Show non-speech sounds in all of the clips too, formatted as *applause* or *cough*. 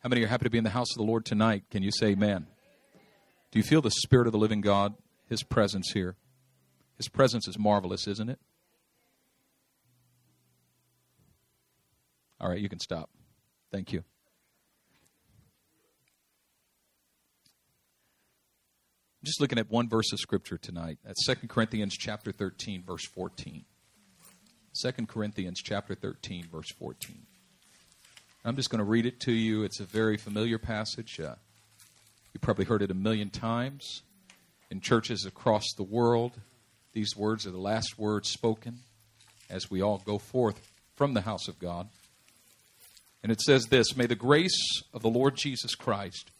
How many are happy to be in the house of the Lord tonight? Can you say amen? Do you feel the Spirit of the living God, His presence here? His presence is marvelous, isn't it? All right, you can stop. Thank you. I'm just looking at one verse of scripture tonight. That's 2 Corinthians chapter 13 verse 14. 2 Corinthians chapter 13 verse 14. I'm just going to read it to you. It's a very familiar passage. Uh, you probably heard it a million times in churches across the world. These words are the last words spoken as we all go forth from the house of God. And it says this May the grace of the Lord Jesus Christ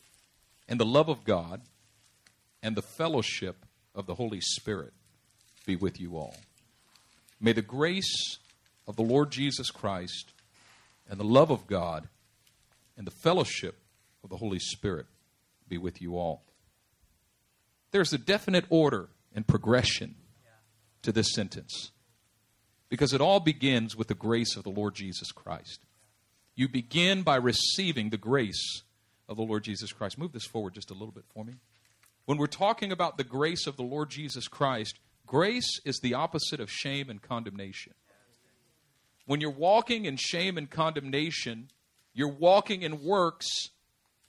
and the love of God and the fellowship of the Holy Spirit be with you all. May the grace of the Lord Jesus Christ and the love of God and the fellowship of the Holy Spirit be with you all. There's a definite order and progression to this sentence because it all begins with the grace of the Lord Jesus Christ. You begin by receiving the grace of the Lord Jesus Christ. Move this forward just a little bit for me. When we're talking about the grace of the Lord Jesus Christ, grace is the opposite of shame and condemnation. When you're walking in shame and condemnation, you're walking in works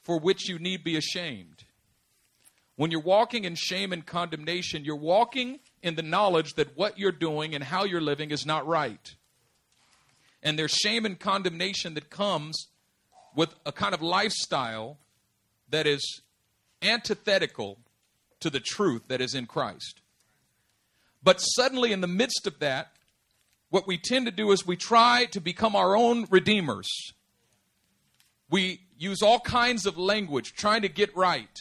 for which you need be ashamed. When you're walking in shame and condemnation, you're walking in the knowledge that what you're doing and how you're living is not right. And there's shame and condemnation that comes with a kind of lifestyle that is antithetical to the truth that is in Christ. But suddenly, in the midst of that, what we tend to do is we try to become our own redeemers. We use all kinds of language trying to get right,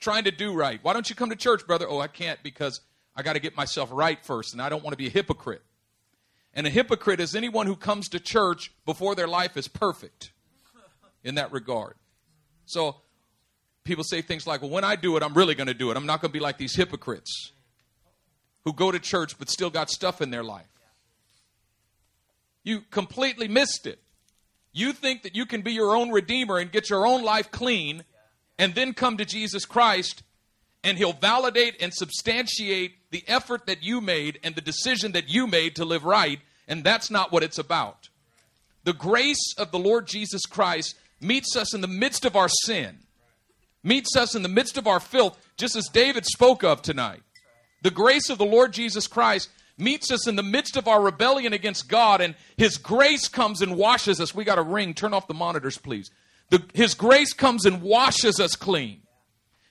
trying to do right. Why don't you come to church, brother? Oh, I can't because I got to get myself right first, and I don't want to be a hypocrite. And a hypocrite is anyone who comes to church before their life is perfect in that regard. So people say things like, well, when I do it, I'm really going to do it. I'm not going to be like these hypocrites who go to church but still got stuff in their life. You completely missed it. You think that you can be your own redeemer and get your own life clean and then come to Jesus Christ and he'll validate and substantiate the effort that you made and the decision that you made to live right. And that's not what it's about. The grace of the Lord Jesus Christ meets us in the midst of our sin meets us in the midst of our filth, just as David spoke of tonight. The grace of the Lord Jesus Christ meets us in the midst of our rebellion against God, and His grace comes and washes us. We got a ring. Turn off the monitors, please. The, his grace comes and washes us clean.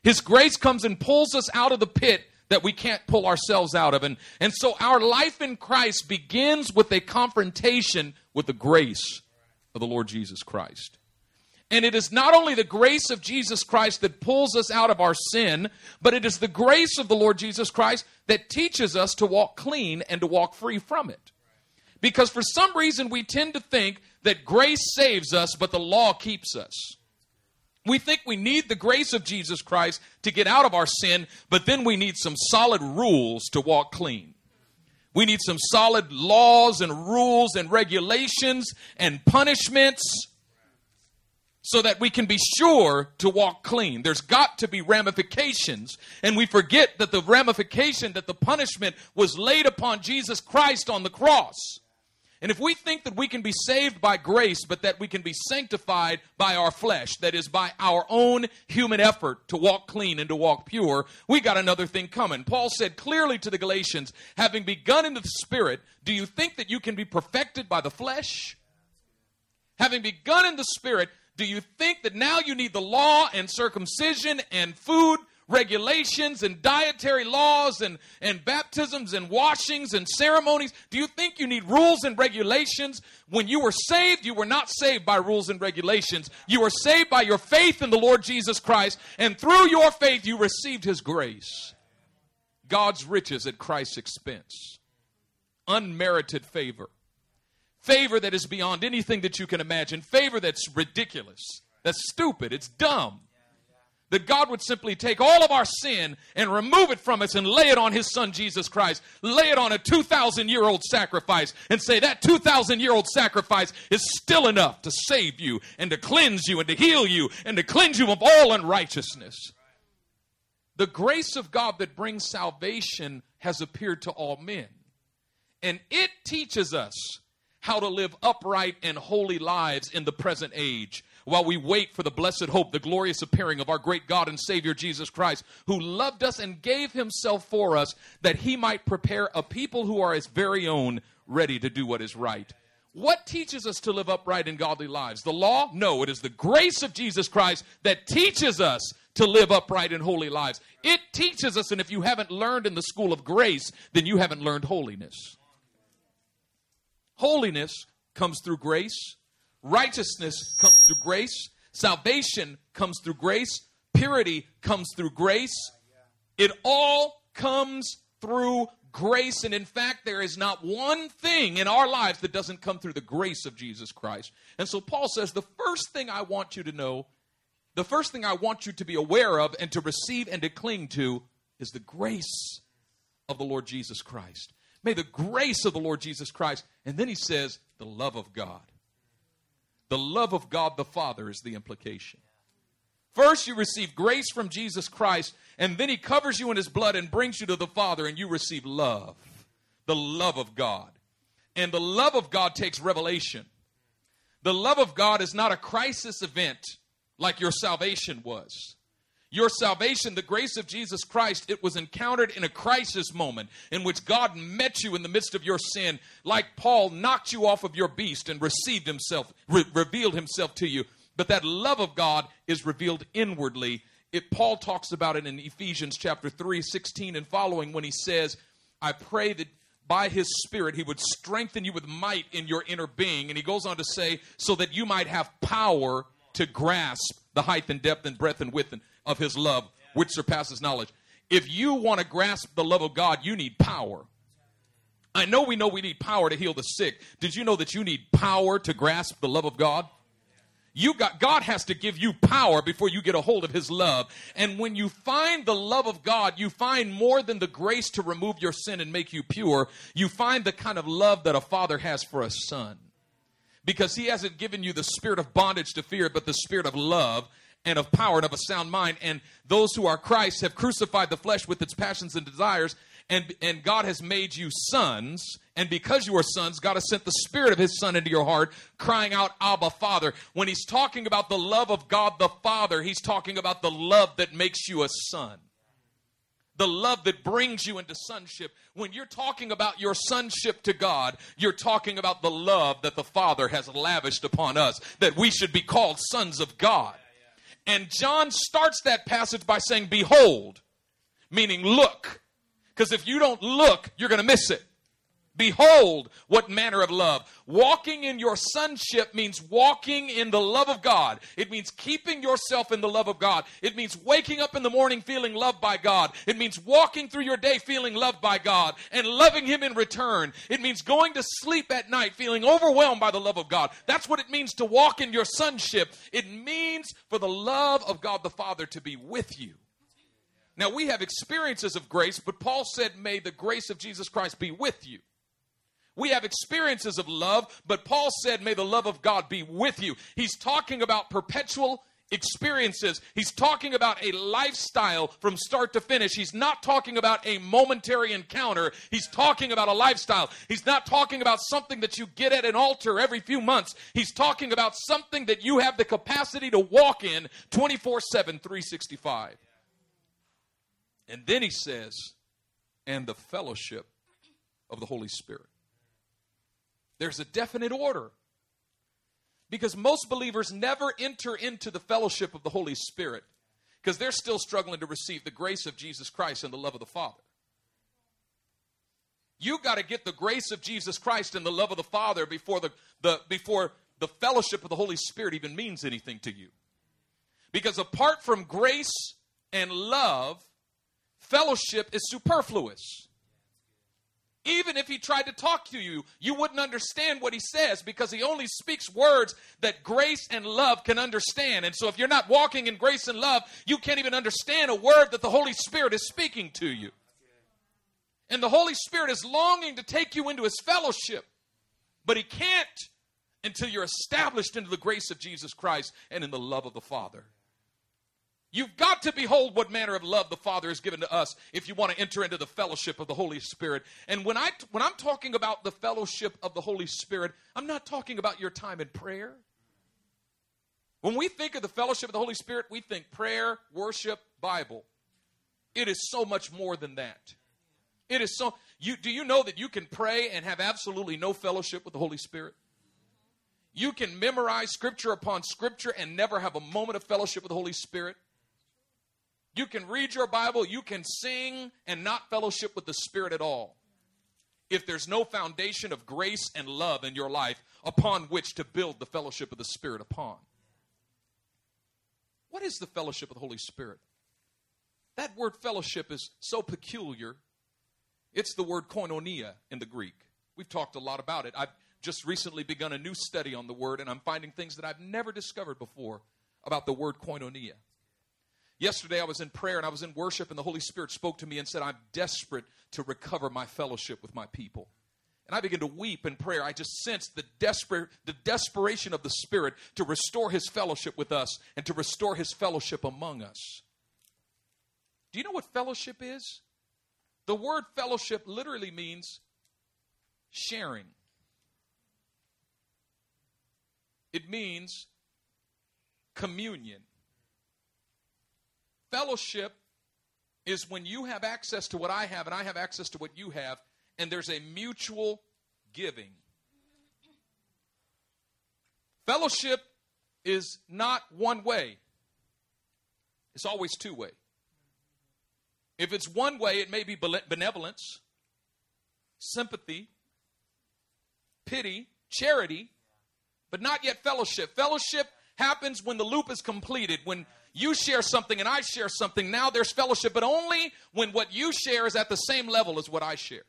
His grace comes and pulls us out of the pit that we can't pull ourselves out of. And, and so our life in Christ begins with a confrontation with the grace of the Lord Jesus Christ. And it is not only the grace of Jesus Christ that pulls us out of our sin, but it is the grace of the Lord Jesus Christ that teaches us to walk clean and to walk free from it. Because for some reason we tend to think that grace saves us, but the law keeps us. We think we need the grace of Jesus Christ to get out of our sin, but then we need some solid rules to walk clean. We need some solid laws and rules and regulations and punishments so that we can be sure to walk clean. There's got to be ramifications, and we forget that the ramification, that the punishment was laid upon Jesus Christ on the cross. And if we think that we can be saved by grace, but that we can be sanctified by our flesh, that is, by our own human effort to walk clean and to walk pure, we got another thing coming. Paul said clearly to the Galatians, having begun in the Spirit, do you think that you can be perfected by the flesh? Having begun in the Spirit, do you think that now you need the law and circumcision and food regulations and dietary laws and, and baptisms and washings and ceremonies? Do you think you need rules and regulations? When you were saved, you were not saved by rules and regulations. You were saved by your faith in the Lord Jesus Christ, and through your faith, you received His grace. God's riches at Christ's expense. Unmerited favor. Favor that is beyond anything that you can imagine. Favor that's ridiculous. That's stupid. It's dumb. that God would simply take all of our sin and remove it from us and lay it on His Son Jesus Christ, lay it on a 2,000 year old sacrifice, and say that 2,000 year old sacrifice is still enough to save you and to cleanse you and to heal you and to cleanse you of all unrighteousness. The grace of God that brings salvation has appeared to all men, and it teaches us how to live upright and holy lives in the present age while we wait for the blessed hope, the glorious appearing of our great God and Savior Jesus Christ, who loved us and gave himself for us that he might prepare a people who are his very own, ready to do what is right. What teaches us to live upright and godly lives? The law? No, it is the grace of Jesus Christ that teaches us to live upright and holy lives. It teaches us, and if you haven't learned in the school of grace, then you haven't learned holiness. Holiness comes through grace, Righteousness comes through grace. Salvation comes through grace. Purity comes through grace. It all comes through grace. And in fact, there is not one thing in our lives that doesn't come through the grace of Jesus Christ. And so Paul says the first thing I want you to know, the first thing I want you to be aware of and to receive and to cling to is the grace of the Lord Jesus Christ. May the grace of the Lord Jesus Christ. And then he says, the love of God. The love of God the Father is the implication. First, you receive grace from Jesus Christ, and then He covers you in His blood and brings you to the Father, and you receive love. The love of God. And the love of God takes revelation. The love of God is not a crisis event like your salvation was. Your salvation, the grace of Jesus Christ, it was encountered in a crisis moment in which God met you in the midst of your sin, like Paul knocked you off of your beast and received himself, re- revealed himself to you. But that love of God is revealed inwardly. It, Paul talks about it in Ephesians chapter 3, 16 and following when he says, I pray that by his spirit he would strengthen you with might in your inner being. And he goes on to say, so that you might have power to grasp the height and depth and breadth and width and of his love, which surpasses knowledge. If you want to grasp the love of God, you need power. I know we know we need power to heal the sick. Did you know that you need power to grasp the love of God? You got God has to give you power before you get a hold of his love. And when you find the love of God, you find more than the grace to remove your sin and make you pure. You find the kind of love that a father has for a son. Because he hasn't given you the spirit of bondage to fear, but the spirit of love and of power and of a sound mind. And those who are Christ have crucified the flesh with its passions and desires. And, and God has made you sons. And because you are sons, God has sent the Spirit of His Son into your heart, crying out, Abba, Father. When He's talking about the love of God the Father, He's talking about the love that makes you a son. The love that brings you into sonship. When you're talking about your sonship to God, you're talking about the love that the Father has lavished upon us, that we should be called sons of God. And John starts that passage by saying, Behold, meaning look. Because if you don't look, you're going to miss it. Behold, what manner of love. Walking in your sonship means walking in the love of God. It means keeping yourself in the love of God. It means waking up in the morning feeling loved by God. It means walking through your day feeling loved by God and loving Him in return. It means going to sleep at night feeling overwhelmed by the love of God. That's what it means to walk in your sonship. It means for the love of God the Father to be with you. Now, we have experiences of grace, but Paul said, May the grace of Jesus Christ be with you. We have experiences of love, but Paul said, May the love of God be with you. He's talking about perpetual experiences. He's talking about a lifestyle from start to finish. He's not talking about a momentary encounter. He's talking about a lifestyle. He's not talking about something that you get at an altar every few months. He's talking about something that you have the capacity to walk in 24 7, 365. And then he says, and the fellowship of the Holy Spirit. There's a definite order. Because most believers never enter into the fellowship of the Holy Spirit because they're still struggling to receive the grace of Jesus Christ and the love of the Father. You got to get the grace of Jesus Christ and the love of the Father before the, the before the fellowship of the Holy Spirit even means anything to you. Because apart from grace and love, fellowship is superfluous. Even if he tried to talk to you, you wouldn't understand what he says because he only speaks words that grace and love can understand. And so if you're not walking in grace and love, you can't even understand a word that the Holy Spirit is speaking to you. And the Holy Spirit is longing to take you into his fellowship, but he can't until you're established into the grace of Jesus Christ and in the love of the Father. You've got to behold what manner of love the Father has given to us if you want to enter into the fellowship of the Holy Spirit. And when I when I'm talking about the fellowship of the Holy Spirit, I'm not talking about your time in prayer. When we think of the fellowship of the Holy Spirit, we think prayer, worship, Bible. It is so much more than that. It is so you do you know that you can pray and have absolutely no fellowship with the Holy Spirit? You can memorize scripture upon scripture and never have a moment of fellowship with the Holy Spirit. You can read your Bible, you can sing and not fellowship with the Spirit at all. If there's no foundation of grace and love in your life upon which to build the fellowship of the Spirit upon. What is the fellowship of the Holy Spirit? That word fellowship is so peculiar. It's the word koinonia in the Greek. We've talked a lot about it. I've just recently begun a new study on the word, and I'm finding things that I've never discovered before about the word koinonia. Yesterday, I was in prayer and I was in worship, and the Holy Spirit spoke to me and said, I'm desperate to recover my fellowship with my people. And I began to weep in prayer. I just sensed the, desperate, the desperation of the Spirit to restore His fellowship with us and to restore His fellowship among us. Do you know what fellowship is? The word fellowship literally means sharing, it means communion. Fellowship is when you have access to what I have and I have access to what you have, and there's a mutual giving. Fellowship is not one way, it's always two way. If it's one way, it may be benevolence, sympathy, pity, charity, but not yet fellowship. Fellowship happens when the loop is completed, when you share something and I share something. Now there's fellowship, but only when what you share is at the same level as what I share.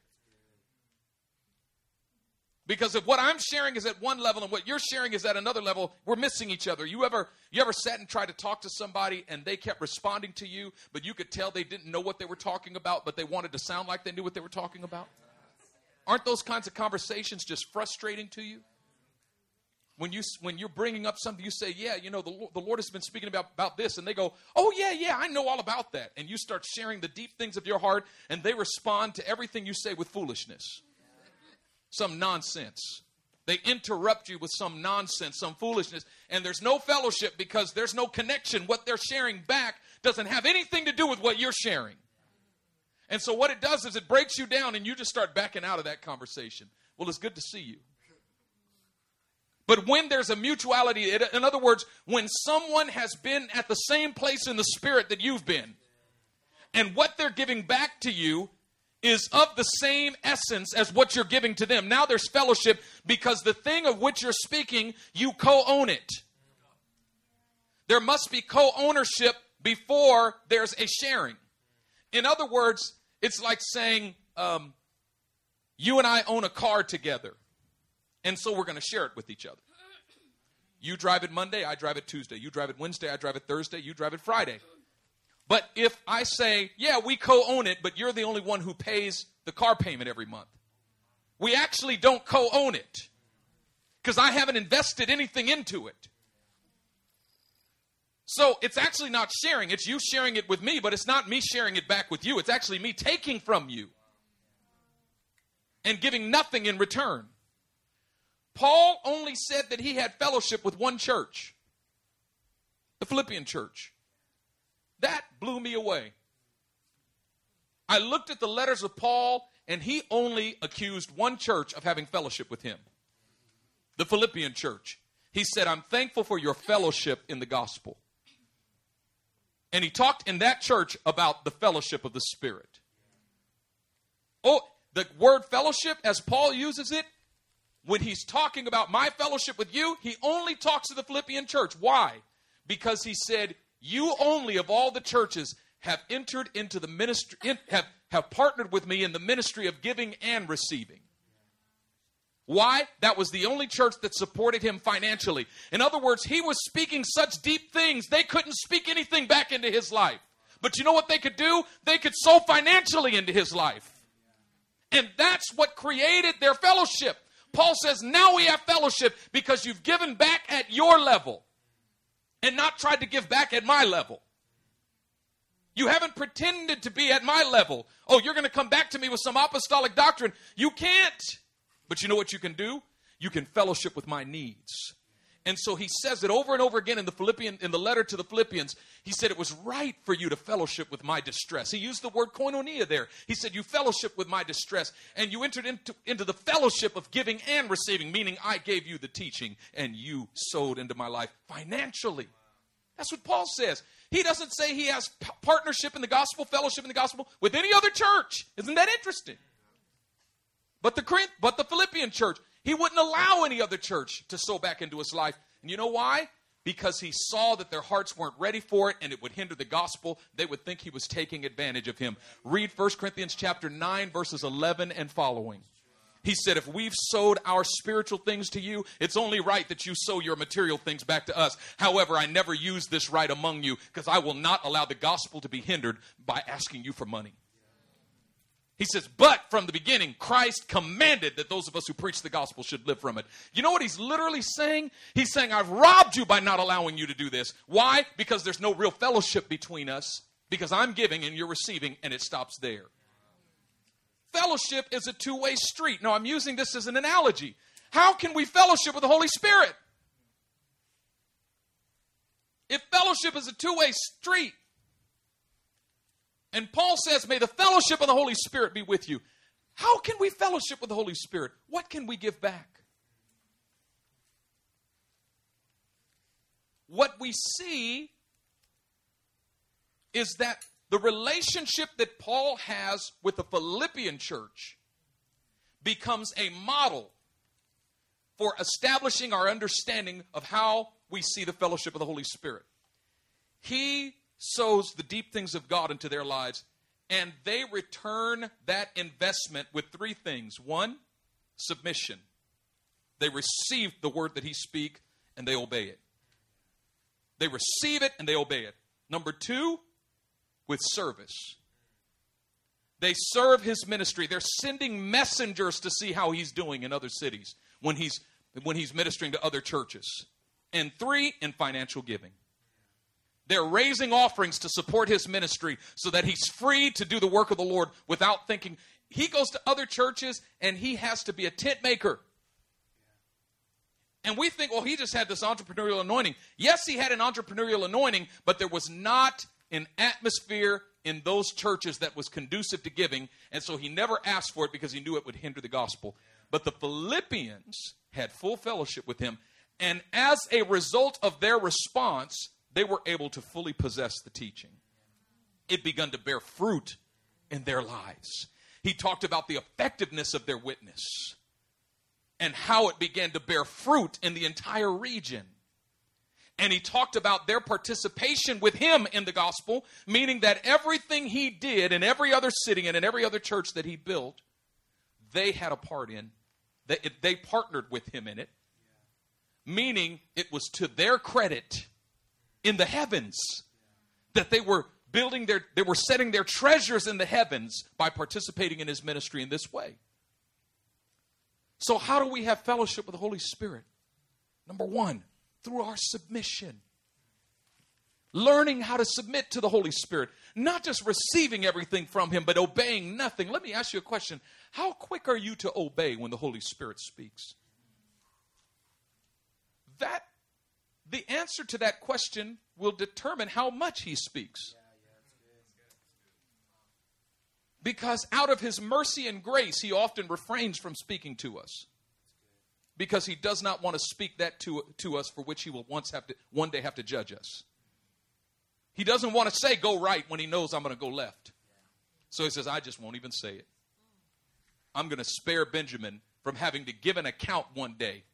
Because if what I'm sharing is at one level and what you're sharing is at another level, we're missing each other. You ever you ever sat and tried to talk to somebody and they kept responding to you, but you could tell they didn't know what they were talking about, but they wanted to sound like they knew what they were talking about? Aren't those kinds of conversations just frustrating to you? When you when you're bringing up something you say yeah you know the, the lord has been speaking about, about this and they go oh yeah yeah i know all about that. And you start sharing the deep things of your heart and they respond to everything you say with foolishness. Some nonsense. They interrupt you with some nonsense some foolishness and there's no fellowship because there's no connection. What they're sharing back doesn't have anything to do with what you're sharing. And so what it does is it breaks you down and you just start backing out of that conversation. Well it's good to see you but when there's a mutuality, in other words, when someone has been at the same place in the spirit that you've been, and what they're giving back to you is of the same essence as what you're giving to them. Now there's fellowship because the thing of which you're speaking, you co own it. There must be co ownership before there's a sharing. In other words, it's like saying, um, you and I own a car together. And so we're going to share it with each other. You drive it Monday, I drive it Tuesday. You drive it Wednesday, I drive it Thursday. You drive it Friday. But if I say, yeah, we co own it, but you're the only one who pays the car payment every month, we actually don't co own it because I haven't invested anything into it. So it's actually not sharing. It's you sharing it with me, but it's not me sharing it back with you. It's actually me taking from you and giving nothing in return. Paul only said that he had fellowship with one church, the Philippian church. That blew me away. I looked at the letters of Paul, and he only accused one church of having fellowship with him the Philippian church. He said, I'm thankful for your fellowship in the gospel. And he talked in that church about the fellowship of the Spirit. Oh, the word fellowship, as Paul uses it, when he's talking about my fellowship with you, he only talks to the Philippian church. Why? Because he said, You only of all the churches have entered into the ministry, in, have, have partnered with me in the ministry of giving and receiving. Why? That was the only church that supported him financially. In other words, he was speaking such deep things, they couldn't speak anything back into his life. But you know what they could do? They could sow financially into his life. And that's what created their fellowship. Paul says, now we have fellowship because you've given back at your level and not tried to give back at my level. You haven't pretended to be at my level. Oh, you're going to come back to me with some apostolic doctrine. You can't. But you know what you can do? You can fellowship with my needs. And so he says it over and over again in the Philippian in the letter to the Philippians. He said it was right for you to fellowship with my distress. He used the word koinonia there. He said you fellowship with my distress and you entered into, into the fellowship of giving and receiving, meaning I gave you the teaching and you sowed into my life financially. That's what Paul says. He doesn't say he has p- partnership in the gospel, fellowship in the gospel with any other church. Isn't that interesting? But the but the Philippian church, he wouldn't allow any other church to sow back into his life. And you know why? Because he saw that their hearts weren't ready for it and it would hinder the gospel. They would think he was taking advantage of him. Read 1 Corinthians chapter 9 verses 11 and following. He said, If we've sowed our spiritual things to you, it's only right that you sow your material things back to us. However, I never use this right among you because I will not allow the gospel to be hindered by asking you for money. He says, but from the beginning, Christ commanded that those of us who preach the gospel should live from it. You know what he's literally saying? He's saying, I've robbed you by not allowing you to do this. Why? Because there's no real fellowship between us, because I'm giving and you're receiving, and it stops there. Fellowship is a two way street. Now, I'm using this as an analogy. How can we fellowship with the Holy Spirit? If fellowship is a two way street, and Paul says, May the fellowship of the Holy Spirit be with you. How can we fellowship with the Holy Spirit? What can we give back? What we see is that the relationship that Paul has with the Philippian church becomes a model for establishing our understanding of how we see the fellowship of the Holy Spirit. He sows the deep things of God into their lives, and they return that investment with three things. One, submission. They receive the word that he speak and they obey it. They receive it and they obey it. Number two, with service. They serve his ministry. They're sending messengers to see how he's doing in other cities when he's when he's ministering to other churches. And three, in financial giving. They're raising offerings to support his ministry so that he's free to do the work of the Lord without thinking. He goes to other churches and he has to be a tent maker. And we think, well, he just had this entrepreneurial anointing. Yes, he had an entrepreneurial anointing, but there was not an atmosphere in those churches that was conducive to giving. And so he never asked for it because he knew it would hinder the gospel. But the Philippians had full fellowship with him. And as a result of their response, they were able to fully possess the teaching. It begun to bear fruit in their lives. He talked about the effectiveness of their witness and how it began to bear fruit in the entire region. And he talked about their participation with him in the gospel, meaning that everything he did in every other city and in every other church that he built, they had a part in. They, they partnered with him in it, meaning it was to their credit in the heavens. That they were building their, they were setting their treasures in the heavens by participating in his ministry in this way. So, how do we have fellowship with the Holy Spirit? Number one, through our submission. Learning how to submit to the Holy Spirit, not just receiving everything from Him, but obeying nothing. Let me ask you a question How quick are you to obey when the Holy Spirit speaks? That the answer to that question will determine how much he speaks. Because out of his mercy and grace, he often refrains from speaking to us. Because he does not want to speak that to, to us for which he will once have to, one day have to judge us. He doesn't want to say go right when he knows I'm going to go left. So he says, I just won't even say it. I'm going to spare Benjamin from having to give an account one day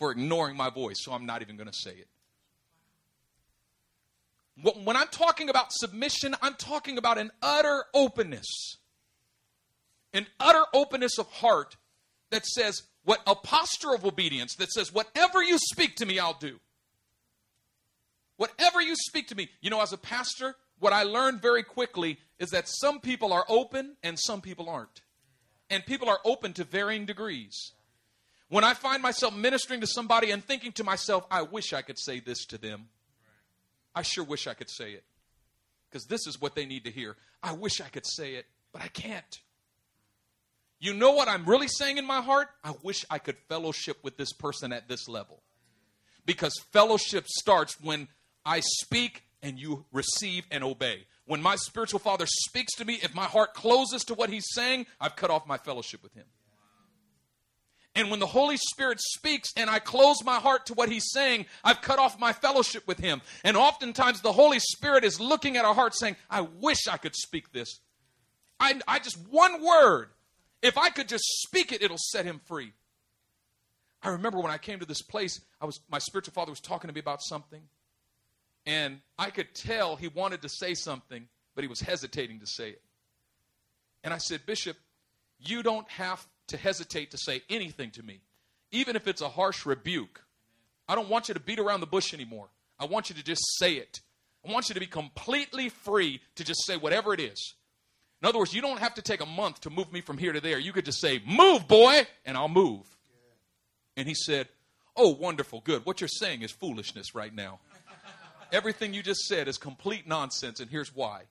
for ignoring my voice, so I'm not even going to say it. When I'm talking about submission, I'm talking about an utter openness. An utter openness of heart that says, what a posture of obedience that says, whatever you speak to me, I'll do. Whatever you speak to me. You know, as a pastor, what I learned very quickly is that some people are open and some people aren't. And people are open to varying degrees. When I find myself ministering to somebody and thinking to myself, I wish I could say this to them, I sure wish I could say it. Because this is what they need to hear. I wish I could say it, but I can't. You know what I'm really saying in my heart? I wish I could fellowship with this person at this level. Because fellowship starts when I speak and you receive and obey. When my spiritual father speaks to me, if my heart closes to what he's saying, I've cut off my fellowship with him. And when the Holy Spirit speaks and I close my heart to what He's saying, I've cut off my fellowship with Him. And oftentimes the Holy Spirit is looking at our heart saying, I wish I could speak this. I, I just, one word, if I could just speak it, it'll set Him free. I remember when I came to this place, I was, my spiritual father was talking to me about something. And I could tell he wanted to say something, but he was hesitating to say it. And I said, Bishop, you don't have to hesitate to say anything to me, even if it's a harsh rebuke. I don't want you to beat around the bush anymore. I want you to just say it. I want you to be completely free to just say whatever it is. In other words, you don't have to take a month to move me from here to there. You could just say, Move, boy, and I'll move. And he said, Oh, wonderful, good. What you're saying is foolishness right now. Everything you just said is complete nonsense, and here's why.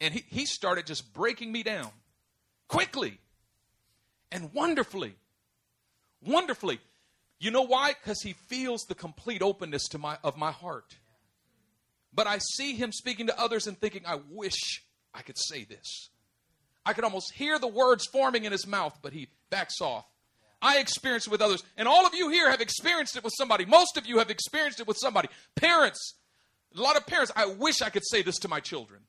And he, he started just breaking me down quickly and wonderfully. Wonderfully. You know why? Because he feels the complete openness to my, of my heart. But I see him speaking to others and thinking, I wish I could say this. I could almost hear the words forming in his mouth, but he backs off. I experienced it with others. And all of you here have experienced it with somebody. Most of you have experienced it with somebody. Parents, a lot of parents, I wish I could say this to my children.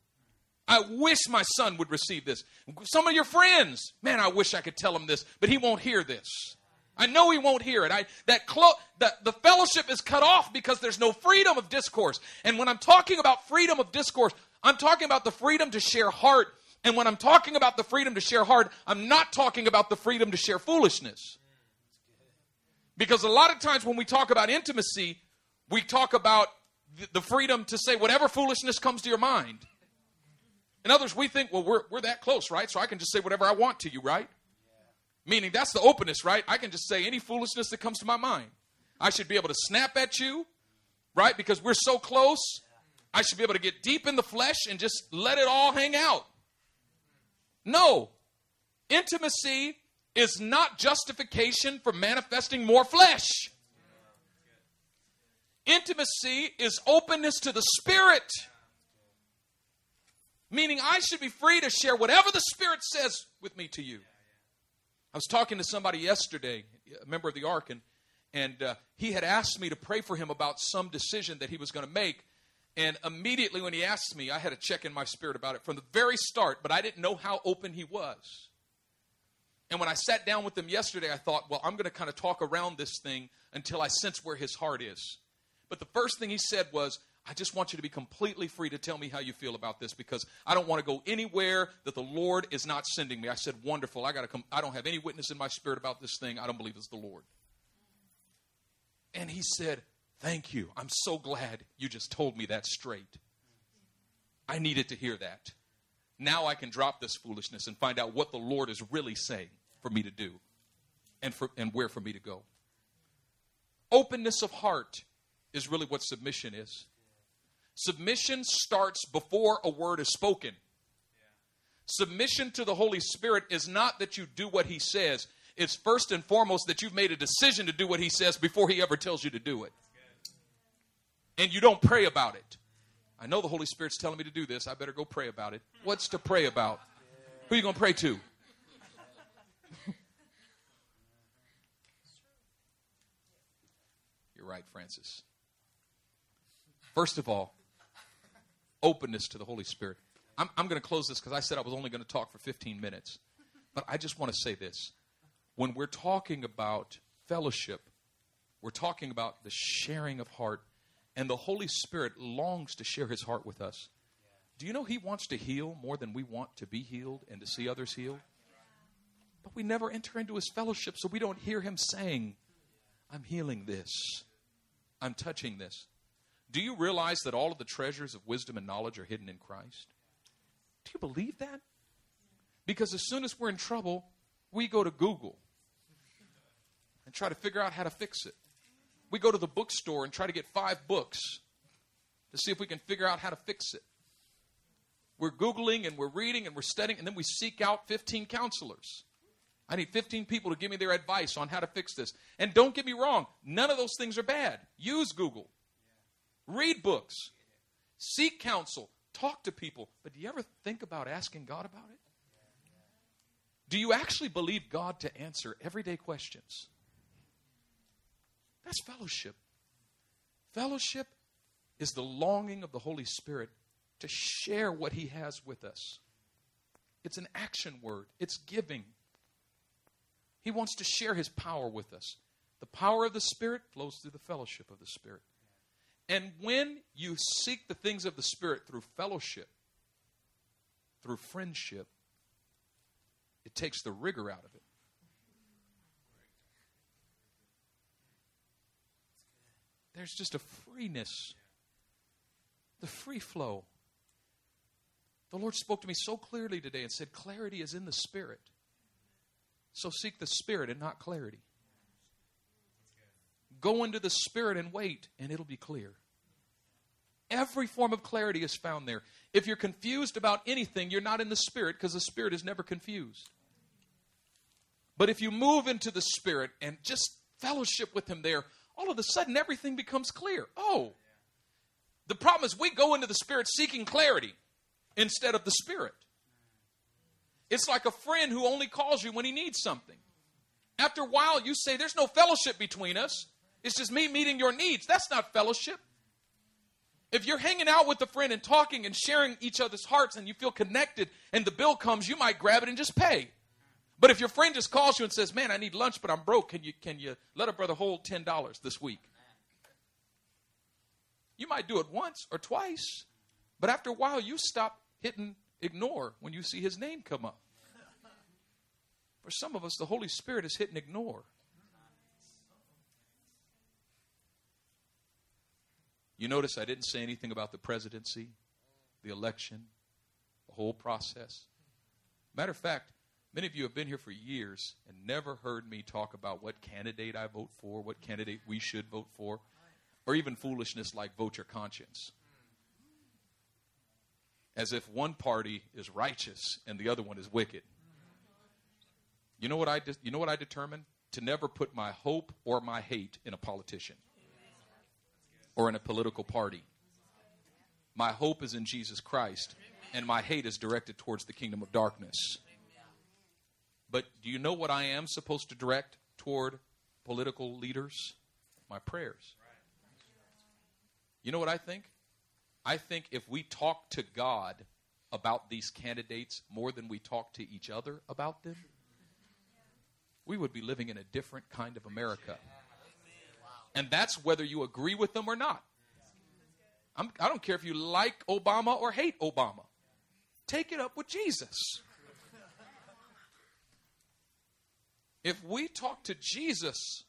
I wish my son would receive this. Some of your friends, man, I wish I could tell him this, but he won't hear this. I know he won't hear it. I, that clo- the, the fellowship is cut off because there's no freedom of discourse. And when I'm talking about freedom of discourse, I'm talking about the freedom to share heart. And when I'm talking about the freedom to share heart, I'm not talking about the freedom to share foolishness. Because a lot of times when we talk about intimacy, we talk about the freedom to say whatever foolishness comes to your mind. In others, we think, well, we're, we're that close, right? So I can just say whatever I want to you, right? Yeah. Meaning that's the openness, right? I can just say any foolishness that comes to my mind. I should be able to snap at you, right? Because we're so close. I should be able to get deep in the flesh and just let it all hang out. No. Intimacy is not justification for manifesting more flesh. Intimacy is openness to the Spirit. Meaning, I should be free to share whatever the Spirit says with me to you. I was talking to somebody yesterday, a member of the Ark, and, and uh, he had asked me to pray for him about some decision that he was going to make. And immediately when he asked me, I had a check in my spirit about it from the very start, but I didn't know how open he was. And when I sat down with him yesterday, I thought, well, I'm going to kind of talk around this thing until I sense where his heart is. But the first thing he said was, I just want you to be completely free to tell me how you feel about this because I don't want to go anywhere that the Lord is not sending me. I said, "Wonderful. I got to come I don't have any witness in my spirit about this thing. I don't believe it's the Lord." And he said, "Thank you. I'm so glad you just told me that straight. I needed to hear that. Now I can drop this foolishness and find out what the Lord is really saying for me to do and for and where for me to go." Openness of heart is really what submission is. Submission starts before a word is spoken. Submission to the Holy Spirit is not that you do what He says, it's first and foremost that you've made a decision to do what He says before He ever tells you to do it. And you don't pray about it. I know the Holy Spirit's telling me to do this. I better go pray about it. What's to pray about? Who are you going to pray to? *laughs* You're right, Francis. First of all, openness to the Holy Spirit. I'm, I'm going to close this because I said I was only going to talk for 15 minutes. But I just want to say this. When we're talking about fellowship, we're talking about the sharing of heart And the Holy Spirit longs to share his heart with us. Do you know he wants to heal more than we want to be healed and to see others healed? But we never enter into his fellowship, so we don't hear him saying, I'm healing this, I'm touching this. Do you realize that all of the treasures of wisdom and knowledge are hidden in Christ? Do you believe that? Because as soon as we're in trouble, we go to Google and try to figure out how to fix it. We go to the bookstore and try to get five books to see if we can figure out how to fix it. We're Googling and we're reading and we're studying, and then we seek out 15 counselors. I need 15 people to give me their advice on how to fix this. And don't get me wrong, none of those things are bad. Use Google, read books, seek counsel, talk to people. But do you ever think about asking God about it? Do you actually believe God to answer everyday questions? That's fellowship. Fellowship is the longing of the Holy Spirit to share what He has with us. It's an action word, it's giving. He wants to share His power with us. The power of the Spirit flows through the fellowship of the Spirit. And when you seek the things of the Spirit through fellowship, through friendship, it takes the rigor out of it. There's just a freeness, the free flow. The Lord spoke to me so clearly today and said, Clarity is in the Spirit. So seek the Spirit and not clarity. Go into the Spirit and wait, and it'll be clear. Every form of clarity is found there. If you're confused about anything, you're not in the Spirit because the Spirit is never confused. But if you move into the Spirit and just fellowship with Him there, all of a sudden everything becomes clear. Oh, the problem is we go into the Spirit seeking clarity instead of the Spirit. It's like a friend who only calls you when he needs something. After a while, you say, There's no fellowship between us. It's just me meeting your needs. That's not fellowship. If you're hanging out with a friend and talking and sharing each other's hearts and you feel connected and the bill comes, you might grab it and just pay. But if your friend just calls you and says, "Man, I need lunch, but I'm broke. Can you can you let a brother hold ten dollars this week?" You might do it once or twice, but after a while, you stop hitting ignore when you see his name come up. For some of us, the Holy Spirit is hitting ignore. You notice I didn't say anything about the presidency, the election, the whole process. Matter of fact, Many of you have been here for years and never heard me talk about what candidate I vote for, what candidate we should vote for, or even foolishness like vote your conscience. As if one party is righteous and the other one is wicked. You know what I de- you know what I determined? To never put my hope or my hate in a politician or in a political party. My hope is in Jesus Christ, and my hate is directed towards the kingdom of darkness. But do you know what I am supposed to direct toward political leaders? My prayers. You know what I think? I think if we talk to God about these candidates more than we talk to each other about them, we would be living in a different kind of America. And that's whether you agree with them or not. I'm, I do not care if you like Obama or hate Obama. Take it up with Jesus. If we talk to Jesus,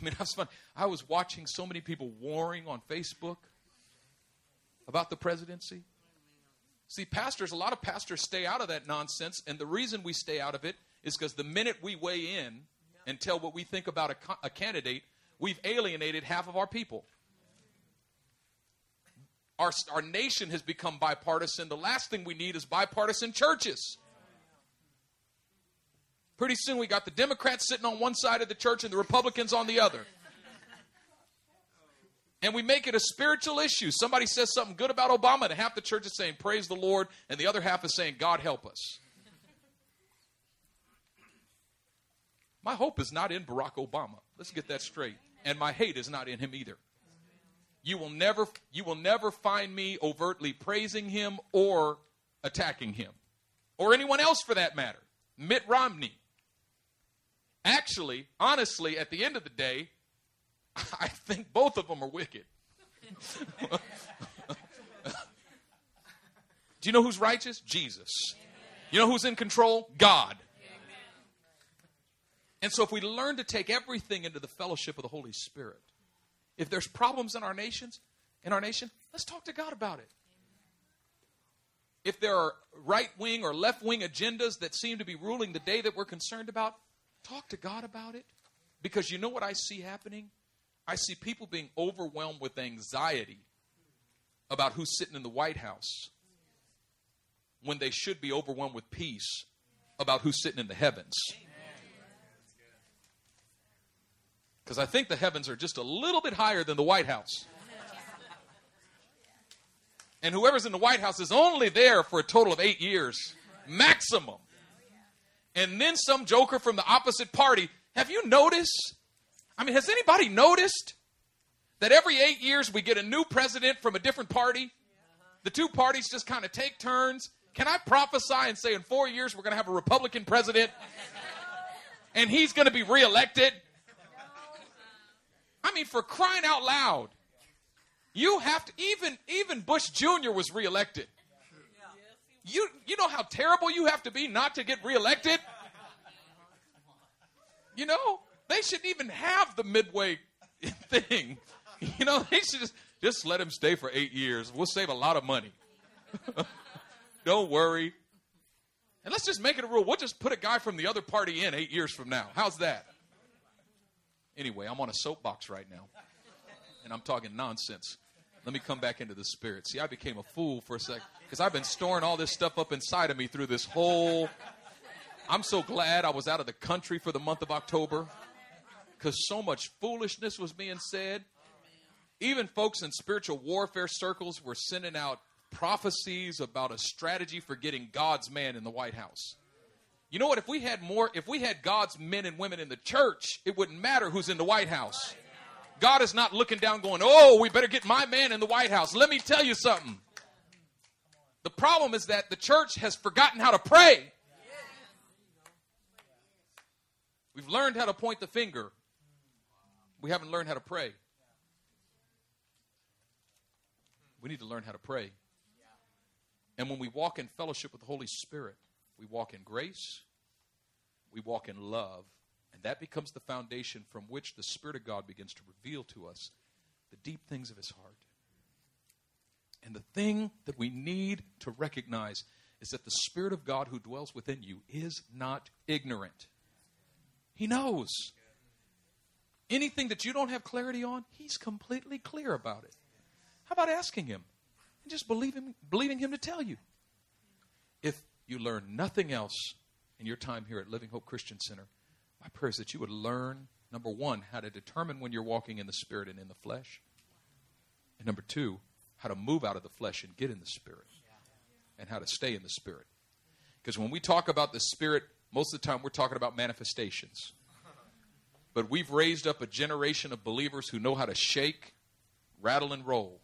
I mean, *laughs* that's fun. I was watching so many people warring on Facebook about the presidency. See, pastors, a lot of pastors stay out of that nonsense, and the reason we stay out of it is because the minute we weigh in and tell what we think about a, a candidate, we've alienated half of our people. Our, our nation has become bipartisan. The last thing we need is bipartisan churches. Pretty soon we got the Democrats sitting on one side of the church and the Republicans on the other. And we make it a spiritual issue. Somebody says something good about Obama, and half the church is saying, Praise the Lord, and the other half is saying, God help us. My hope is not in Barack Obama. Let's get that straight. And my hate is not in him either. You will never you will never find me overtly praising him or attacking him. Or anyone else for that matter. Mitt Romney. Actually, honestly, at the end of the day, *laughs* I think both of them are wicked. *laughs* Do you know who's righteous? Jesus. You know who's in control? God. And so if we learn to take everything into the fellowship of the Holy Spirit, if there's problems in our nations, in our nation, let's talk to God about it. If there are right wing or left wing agendas that seem to be ruling the day that we're concerned about, talk to God about it. Because you know what I see happening? I see people being overwhelmed with anxiety about who's sitting in the White House when they should be overwhelmed with peace about who's sitting in the heavens. Because I think the heavens are just a little bit higher than the White House. And whoever's in the White House is only there for a total of eight years, maximum. And then some joker from the opposite party. Have you noticed? I mean, has anybody noticed that every eight years we get a new president from a different party? The two parties just kind of take turns. Can I prophesy and say in four years we're going to have a Republican president and he's going to be reelected? I mean, for crying out loud. You have to even even Bush Jr. was reelected. You you know how terrible you have to be not to get reelected? You know, they shouldn't even have the midway *laughs* thing. You know, they should just just let him stay for 8 years. We'll save a lot of money. *laughs* Don't worry. And let's just make it a rule. We'll just put a guy from the other party in 8 years from now. How's that? Anyway, I'm on a soapbox right now. And I'm talking nonsense. Let me come back into the spirit. See, I became a fool for a sec because I've been storing all this stuff up inside of me through this whole. I'm so glad I was out of the country for the month of October because so much foolishness was being said. Even folks in spiritual warfare circles were sending out prophecies about a strategy for getting God's man in the White House. You know what? If we had more, if we had God's men and women in the church, it wouldn't matter who's in the White House. God is not looking down going, oh, we better get my man in the White House. Let me tell you something. The problem is that the church has forgotten how to pray. We've learned how to point the finger. We haven't learned how to pray. We need to learn how to pray. And when we walk in fellowship with the Holy Spirit, we walk in grace, we walk in love, and that becomes the foundation from which the Spirit of God begins to reveal to us the deep things of His heart. And the thing that we need to recognize is that the Spirit of God who dwells within you is not ignorant. He knows. Anything that you don't have clarity on, He's completely clear about it. How about asking Him and just believing, believing Him to tell you? If you learn nothing else in your time here at Living Hope Christian Center, my prayer is that you would learn, number one, how to determine when you're walking in the Spirit and in the flesh. And number two, how to move out of the flesh and get in the Spirit. And how to stay in the Spirit. Because when we talk about the Spirit, most of the time we're talking about manifestations. But we've raised up a generation of believers who know how to shake, rattle, and roll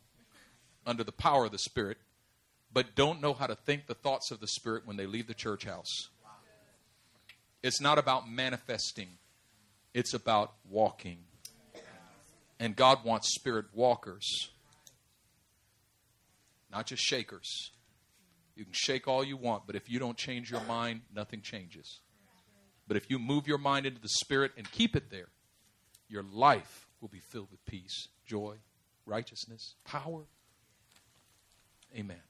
under the power of the Spirit, but don't know how to think the thoughts of the Spirit when they leave the church house. It's not about manifesting, it's about walking. And God wants spirit walkers, not just shakers. You can shake all you want, but if you don't change your mind, nothing changes. But if you move your mind into the spirit and keep it there, your life will be filled with peace, joy, righteousness, power. Amen.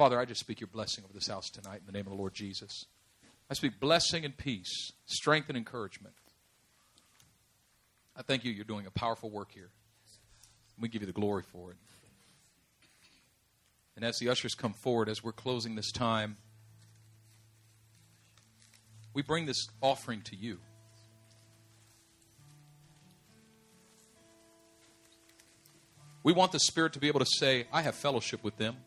Father, I just speak your blessing over this house tonight in the name of the Lord Jesus. I speak blessing and peace, strength and encouragement. I thank you. You're doing a powerful work here. We give you the glory for it. And as the ushers come forward, as we're closing this time, we bring this offering to you. We want the Spirit to be able to say, I have fellowship with them.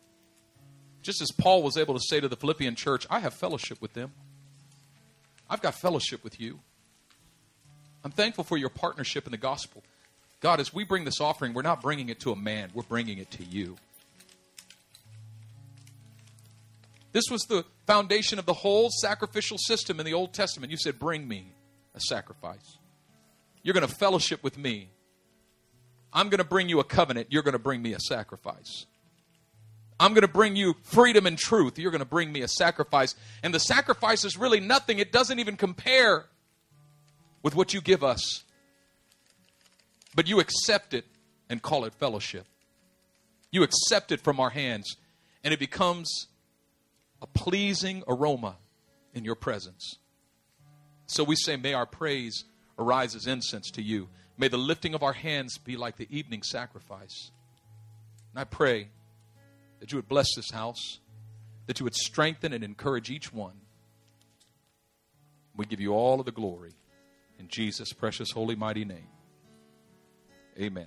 Just as Paul was able to say to the Philippian church, I have fellowship with them. I've got fellowship with you. I'm thankful for your partnership in the gospel. God, as we bring this offering, we're not bringing it to a man, we're bringing it to you. This was the foundation of the whole sacrificial system in the Old Testament. You said, Bring me a sacrifice. You're going to fellowship with me. I'm going to bring you a covenant. You're going to bring me a sacrifice. I'm going to bring you freedom and truth. You're going to bring me a sacrifice. And the sacrifice is really nothing, it doesn't even compare with what you give us. But you accept it and call it fellowship. You accept it from our hands, and it becomes a pleasing aroma in your presence. So we say, May our praise arise as incense to you. May the lifting of our hands be like the evening sacrifice. And I pray that you would bless this house, that you would strengthen and encourage each one. We give you all of the glory in Jesus' precious, holy, mighty name. Amen.